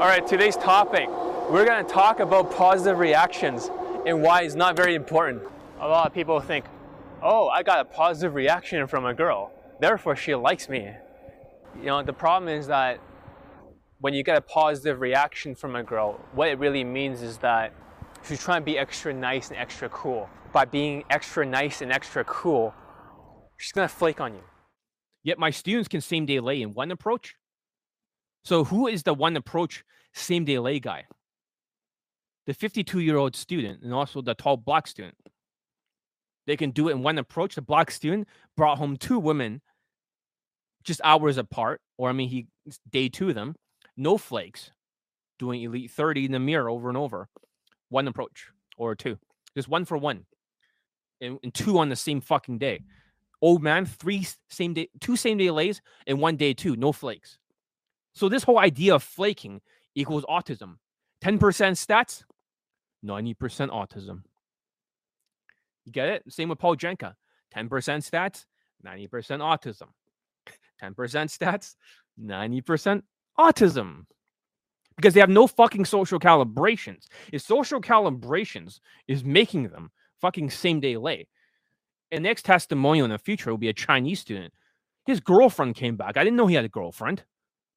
All right, today's topic. We're gonna talk about positive reactions and why it's not very important. A lot of people think, oh, I got a positive reaction from a girl, therefore she likes me. You know, the problem is that when you get a positive reaction from a girl, what it really means is that she's trying to be extra nice and extra cool. By being extra nice and extra cool, she's gonna flake on you. Yet my students can same day lay in one approach. So who is the one approach same day lay guy? The 52 year old student and also the tall black student. They can do it in one approach. The black student brought home two women just hours apart, or I mean, he day two of them, no flakes, doing elite 30 in the mirror over and over. One approach or two, just one for one, and, and two on the same fucking day old man, three same day, two same day lays, and one day two, no flakes. So this whole idea of flaking equals autism. 10% stats, 90% autism. You get it? Same with Paul Janka. 10% stats, 90% autism. 10% stats, 90% autism. Because they have no fucking social calibrations. If social calibrations is making them fucking same day lay, and next testimonial in the future will be a Chinese student. His girlfriend came back. I didn't know he had a girlfriend.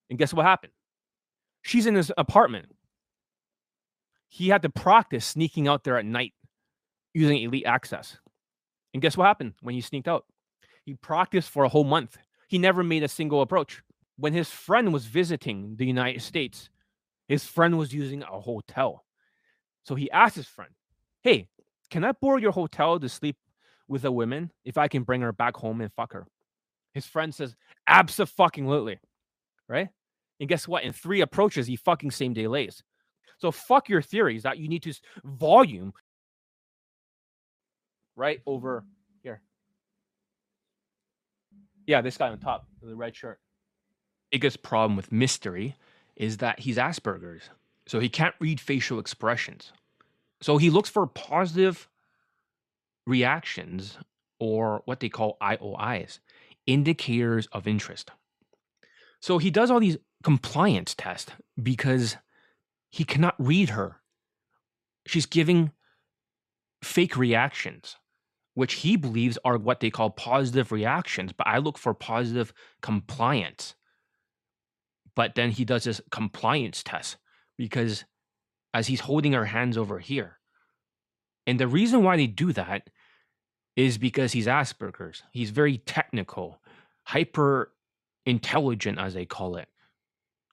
And guess what happened? She's in his apartment. He had to practice sneaking out there at night using elite access. And guess what happened when he sneaked out? He practiced for a whole month. He never made a single approach. When his friend was visiting the United States, his friend was using a hotel. So he asked his friend, Hey, can I borrow your hotel to sleep with a woman if I can bring her back home and fuck her. His friend says, absolutely. Right? And guess what? In three approaches, he fucking same day lays. So fuck your theories that you need to volume right over here. Yeah, this guy on top, the red shirt. Biggest problem with mystery is that he's Asperger's. So he can't read facial expressions. So he looks for positive reactions or what they call IOIs, indicators of interest. So he does all these compliance test because he cannot read her. She's giving fake reactions, which he believes are what they call positive reactions. But I look for positive compliance. But then he does this compliance test because as he's holding her hands over here, and the reason why they do that is because he's Asperger's. He's very technical, hyper intelligent, as they call it,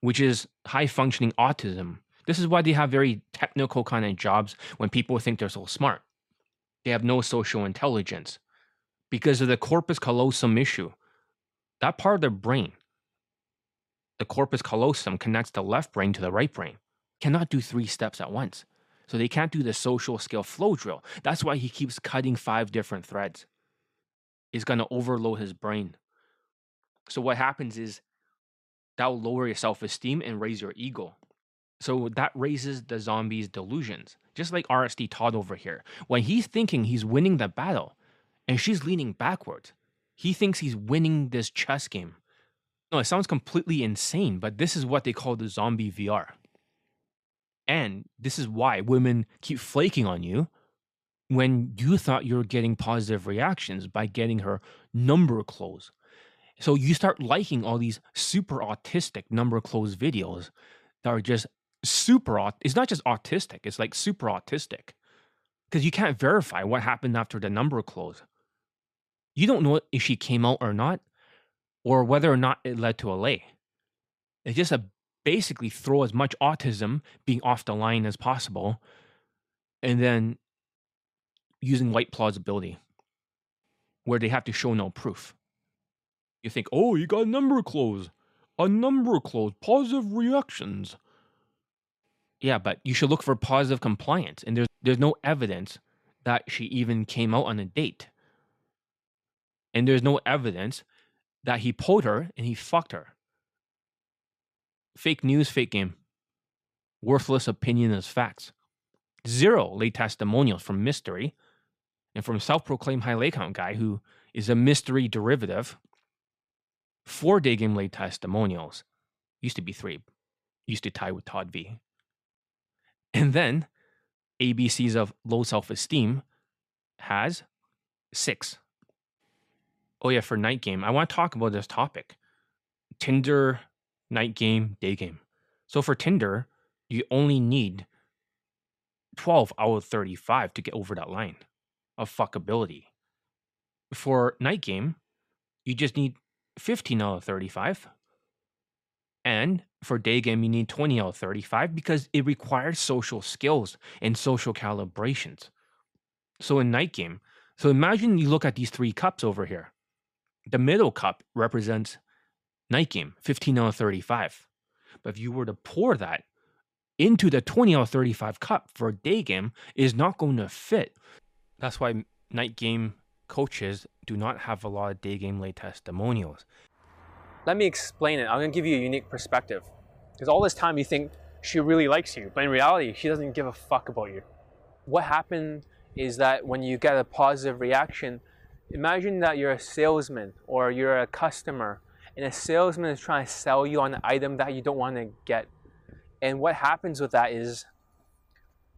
which is high functioning autism. This is why they have very technical kind of jobs when people think they're so smart. They have no social intelligence because of the corpus callosum issue. That part of their brain, the corpus callosum, connects the left brain to the right brain, cannot do three steps at once. So they can't do the social skill flow drill. That's why he keeps cutting five different threads. It's going to overload his brain. So what happens is that will lower your self esteem and raise your ego. So that raises the zombie's delusions. Just like RSD Todd over here. When he's thinking he's winning the battle and she's leaning backwards, he thinks he's winning this chess game. No, it sounds completely insane, but this is what they call the zombie VR. And this is why women keep flaking on you when you thought you were getting positive reactions by getting her number close. So you start liking all these super autistic number close videos that are just super it's not just autistic, it's like super autistic. Because you can't verify what happened after the number close. You don't know if she came out or not, or whether or not it led to a lay. It's just a basically throw as much autism being off the line as possible and then using white plausibility where they have to show no proof. You think, oh, you got a number close. a number closed positive reactions. Yeah, but you should look for positive compliance, and there's there's no evidence that she even came out on a date. And there's no evidence that he pulled her and he fucked her. Fake news, fake game. Worthless opinion as facts. Zero lay testimonials from mystery and from self proclaimed high lay count guy who is a mystery derivative. Four day game lay testimonials. Used to be three. Used to tie with Todd V. And then ABCs of low self esteem has six. Oh, yeah, for night game, I want to talk about this topic Tinder, night game, day game. So for Tinder, you only need 12 out of 35 to get over that line of fuckability. For night game, you just need 15 out of 35. And for day game, you need 20 out of 35 because it requires social skills and social calibrations. So in night game, so imagine you look at these three cups over here. The middle cup represents night game, 15 out of 35. But if you were to pour that into the 20 out of 35 cup for a day game, is not going to fit. That's why night game coaches do not have a lot of day game lay testimonials. Let me explain it. I'm going to give you a unique perspective. Because all this time you think she really likes you, but in reality, she doesn't give a fuck about you. What happened is that when you get a positive reaction, imagine that you're a salesman or you're a customer, and a salesman is trying to sell you on an item that you don't want to get. And what happens with that is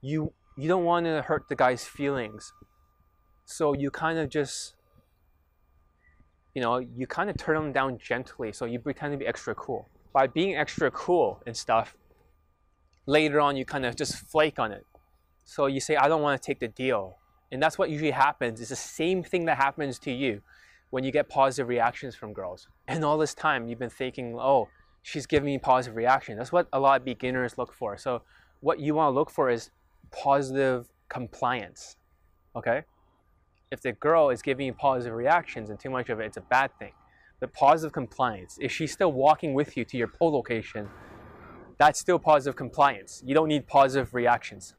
you you don't want to hurt the guy's feelings. So you kind of just you know, you kind of turn them down gently. So you pretend to be extra cool. By being extra cool and stuff, later on you kind of just flake on it. So you say, I don't want to take the deal. And that's what usually happens. It's the same thing that happens to you when you get positive reactions from girls. And all this time you've been thinking, oh, she's giving me positive reaction. That's what a lot of beginners look for. So what you want to look for is positive compliance. Okay? If the girl is giving you positive reactions and too much of it, it's a bad thing. The positive compliance, if she's still walking with you to your pole location, that's still positive compliance. You don't need positive reactions.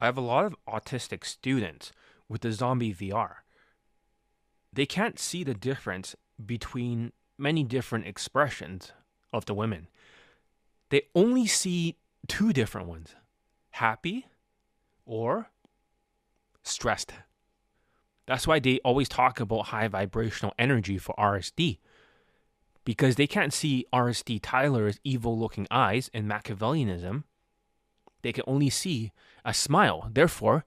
I have a lot of autistic students with the zombie VR. They can't see the difference between many different expressions of the women. They only see two different ones happy or stressed. That's why they always talk about high vibrational energy for RSD. Because they can't see RSD Tyler's evil looking eyes and Machiavellianism. They can only see a smile. Therefore,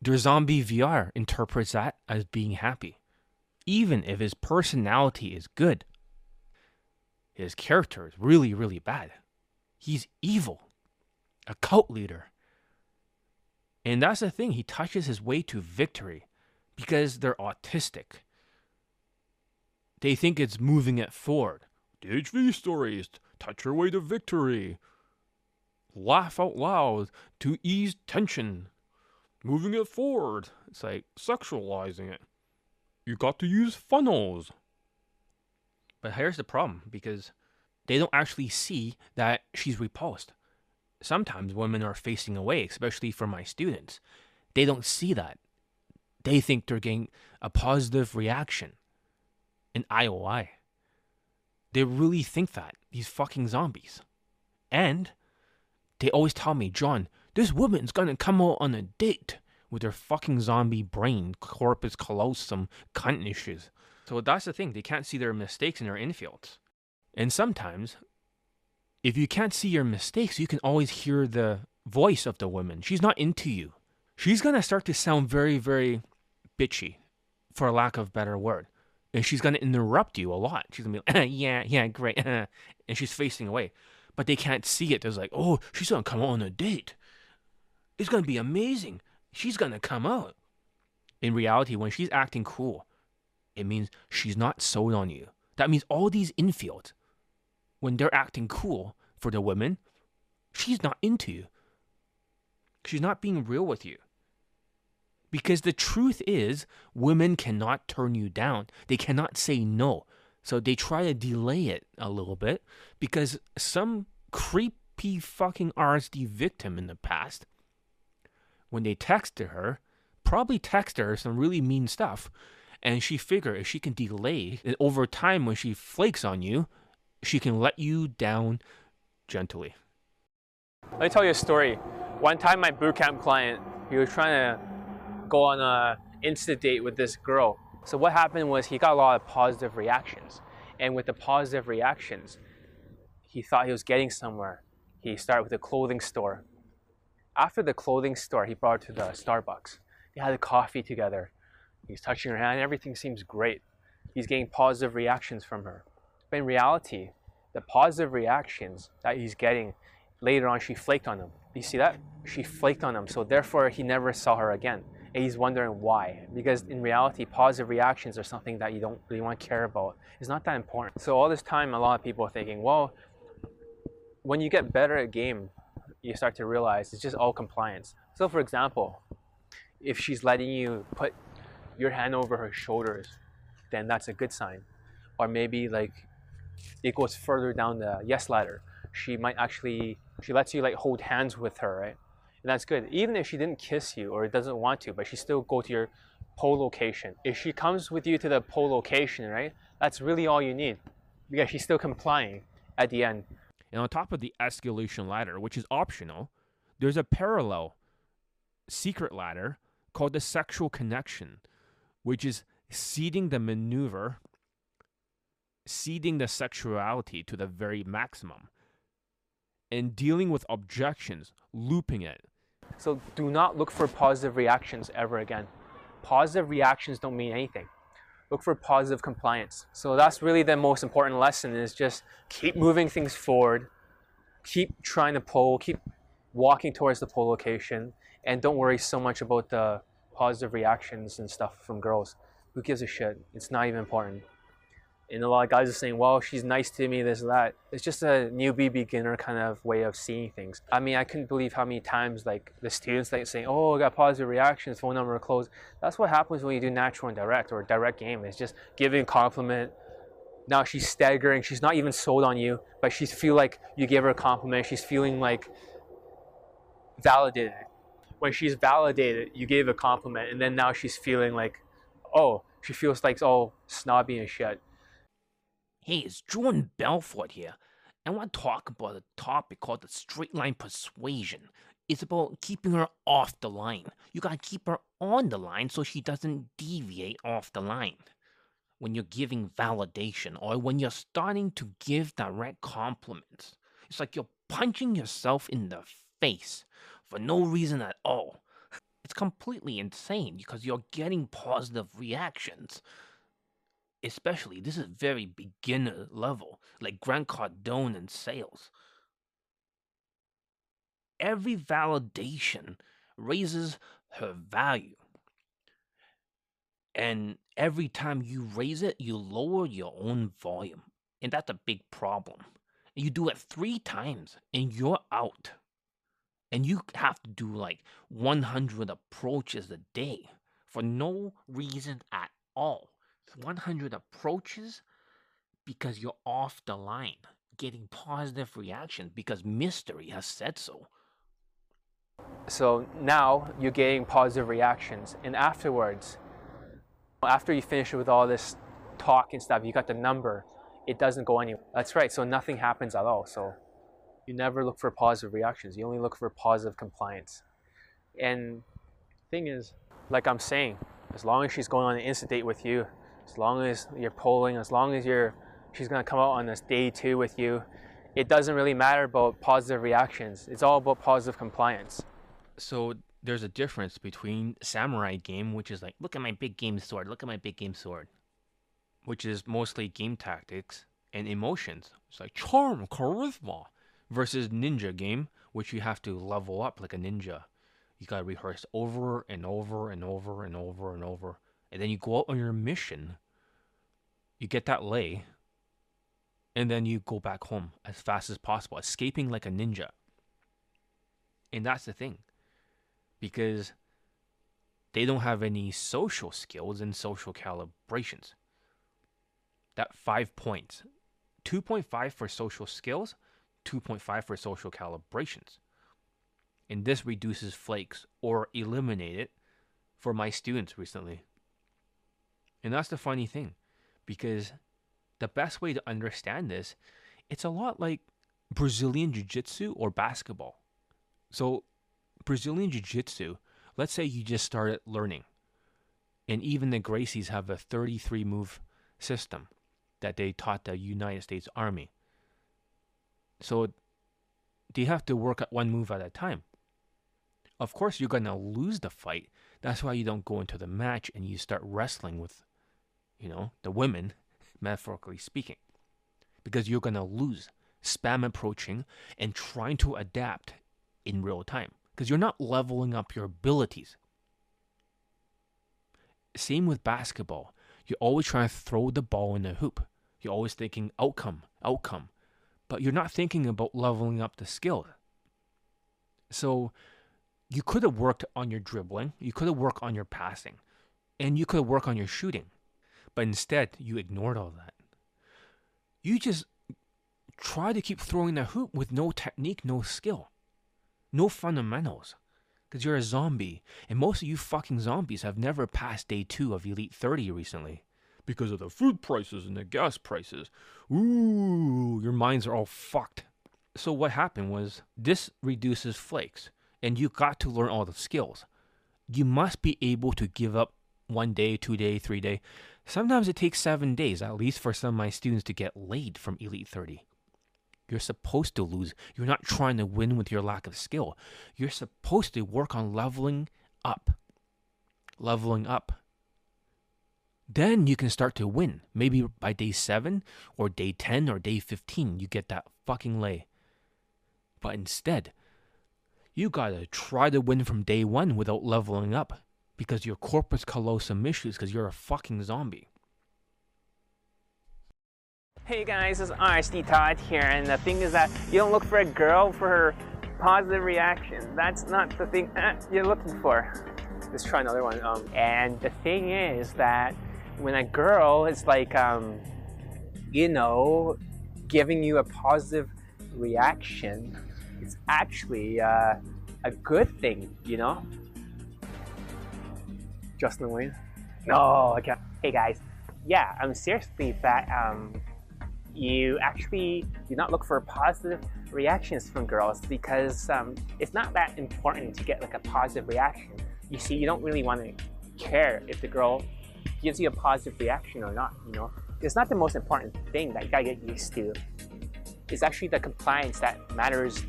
their zombie VR interprets that as being happy. Even if his personality is good, his character is really, really bad. He's evil, a cult leader. And that's the thing, he touches his way to victory because they're autistic. They think it's moving it forward. DHV stories, touch your way to victory. Laugh out loud to ease tension. Moving it forward. It's like sexualizing it. You got to use funnels. But here's the problem because they don't actually see that she's repulsed. Sometimes women are facing away, especially for my students. They don't see that they think they're getting a positive reaction in IOI. They really think that, these fucking zombies. And they always tell me, John, this woman's gonna come out on a date with their fucking zombie brain, corpus callosum, cunt issues. So that's the thing, they can't see their mistakes in their infields. And sometimes, if you can't see your mistakes, you can always hear the voice of the woman. She's not into you. She's gonna start to sound very, very bitchy, for lack of better word. And she's going to interrupt you a lot. She's going to be like, yeah, yeah, great. and she's facing away. But they can't see it. There's like, oh, she's going to come on a date. It's going to be amazing. She's going to come out. In reality, when she's acting cool, it means she's not sold on you. That means all these infields, when they're acting cool for the women, she's not into you. She's not being real with you. Because the truth is, women cannot turn you down. They cannot say no. So they try to delay it a little bit because some creepy fucking RSD victim in the past, when they texted her, probably texted her some really mean stuff. And she figured if she can delay it over time when she flakes on you, she can let you down gently. Let me tell you a story. One time, my bootcamp client, he was trying to go on a instant date with this girl. So what happened was he got a lot of positive reactions, and with the positive reactions, he thought he was getting somewhere. He started with a clothing store. After the clothing store, he brought her to the Starbucks. They had a coffee together. He's touching her hand. Everything seems great. He's getting positive reactions from her. But in reality, the positive reactions that he's getting later on, she flaked on him. You see that? She flaked on him. So therefore, he never saw her again. And he's wondering why. Because in reality, positive reactions are something that you don't really want to care about. It's not that important. So all this time, a lot of people are thinking, well, when you get better at game, you start to realize it's just all compliance. So for example, if she's letting you put your hand over her shoulders, then that's a good sign. Or maybe like it goes further down the yes ladder. She might actually she lets you like hold hands with her, right? And that's good. Even if she didn't kiss you or doesn't want to, but she still go to your pole location. If she comes with you to the pole location, right? That's really all you need. Because she's still complying at the end. And on top of the escalation ladder, which is optional, there's a parallel secret ladder called the sexual connection, which is seeding the maneuver, seeding the sexuality to the very maximum, and dealing with objections, looping it. So do not look for positive reactions ever again. Positive reactions don't mean anything. Look for positive compliance. So that's really the most important lesson is just keep moving things forward, keep trying to pull, keep walking towards the pole location, and don't worry so much about the positive reactions and stuff from girls. Who gives a shit? It's not even important. And a lot of guys are saying, well, she's nice to me, this, that. It's just a newbie beginner kind of way of seeing things. I mean, I couldn't believe how many times like the students like saying, oh, I got positive reactions, phone number closed. That's what happens when you do natural and direct or direct game. It's just giving compliment. Now she's staggering. She's not even sold on you, but she feel like you gave her a compliment. She's feeling like validated. When she's validated, you gave a compliment, and then now she's feeling like, oh, she feels like all snobby and shit. Hey, it's Jordan Belfort here. And I want to talk about a topic called the straight line persuasion. It's about keeping her off the line. You gotta keep her on the line so she doesn't deviate off the line. When you're giving validation or when you're starting to give direct compliments, it's like you're punching yourself in the face for no reason at all. It's completely insane because you're getting positive reactions especially this is very beginner level, like Grant Cardone in sales. Every validation raises her value. And every time you raise it, you lower your own volume. And that's a big problem. You do it three times and you're out. And you have to do like 100 approaches a day for no reason at all. 100 approaches because you're off the line, getting positive reactions because mystery has said so. So now you're getting positive reactions, and afterwards, after you finish with all this talk and stuff, you got the number, it doesn't go anywhere. That's right, so nothing happens at all. So you never look for positive reactions, you only look for positive compliance. And thing is, like I'm saying, as long as she's going on an instant date with you, as long as you're polling, as long as you're, she's gonna come out on this day two with you, it doesn't really matter about positive reactions. It's all about positive compliance. So there's a difference between samurai game, which is like, look at my big game sword, look at my big game sword, which is mostly game tactics and emotions. It's like charm, charisma, versus ninja game, which you have to level up like a ninja. You gotta rehearse over and over and over and over and over and then you go out on your mission. You get that lay, and then you go back home as fast as possible, escaping like a ninja. And that's the thing, because they don't have any social skills and social calibrations. that five points 2.5 for social skills, 2.5 for social calibrations. And this reduces flakes or eliminate it for my students recently. And that's the funny thing because the best way to understand this, it's a lot like Brazilian Jiu Jitsu or basketball. So, Brazilian Jiu Jitsu, let's say you just started learning, and even the Gracies have a 33 move system that they taught the United States Army. So, they have to work at one move at a time. Of course, you're going to lose the fight. That's why you don't go into the match and you start wrestling with, you know, the women, metaphorically speaking, because you're going to lose spam approaching and trying to adapt in real time because you're not leveling up your abilities. Same with basketball. You're always trying to throw the ball in the hoop. You're always thinking outcome, outcome, but you're not thinking about leveling up the skill. So you could have worked on your dribbling, you could have worked on your passing, and you could have worked on your shooting. But instead, you ignored all that. You just try to keep throwing the hoop with no technique, no skill, no fundamentals. Because you're a zombie. And most of you fucking zombies have never passed day two of Elite 30 recently. Because of the food prices and the gas prices. Ooh, your minds are all fucked. So what happened was this reduces flakes. And you got to learn all the skills. You must be able to give up one day, two day, three day. Sometimes it takes seven days, at least for some of my students to get laid from Elite 30. You're supposed to lose. You're not trying to win with your lack of skill. You're supposed to work on leveling up. Leveling up. Then you can start to win. Maybe by day 7 or day 10 or day 15, you get that fucking lay. But instead, you gotta try to win from day 1 without leveling up because your corpus callosum issues because you're a fucking zombie. Hey guys, it's RSD Todd here, and the thing is that you don't look for a girl for her positive reaction. That's not the thing uh, you're looking for. Let's try another one. Um, and the thing is that when a girl is like, um, you know, giving you a positive reaction, it's actually uh, a good thing, you know? Justin Wayne? No, I can't. Hey guys, yeah, I'm um, seriously that um, you actually do not look for positive reactions from girls because um, it's not that important to get like a positive reaction. You see, you don't really want to care if the girl gives you a positive reaction or not, you know? It's not the most important thing that you gotta get used to. It's actually the compliance that matters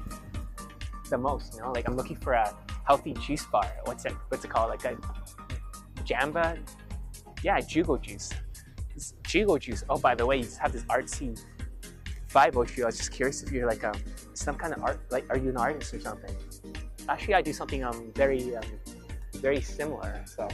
the most, you know? Like I'm looking for a healthy juice bar. What's it, what's it called? Like a Jamba? Yeah, Jugo juice. Jugo juice. Oh, by the way, you have this artsy vibe about you. I was just curious if you're like um, some kind of art, like are you an artist or something? Actually, I do something um very um, very similar. So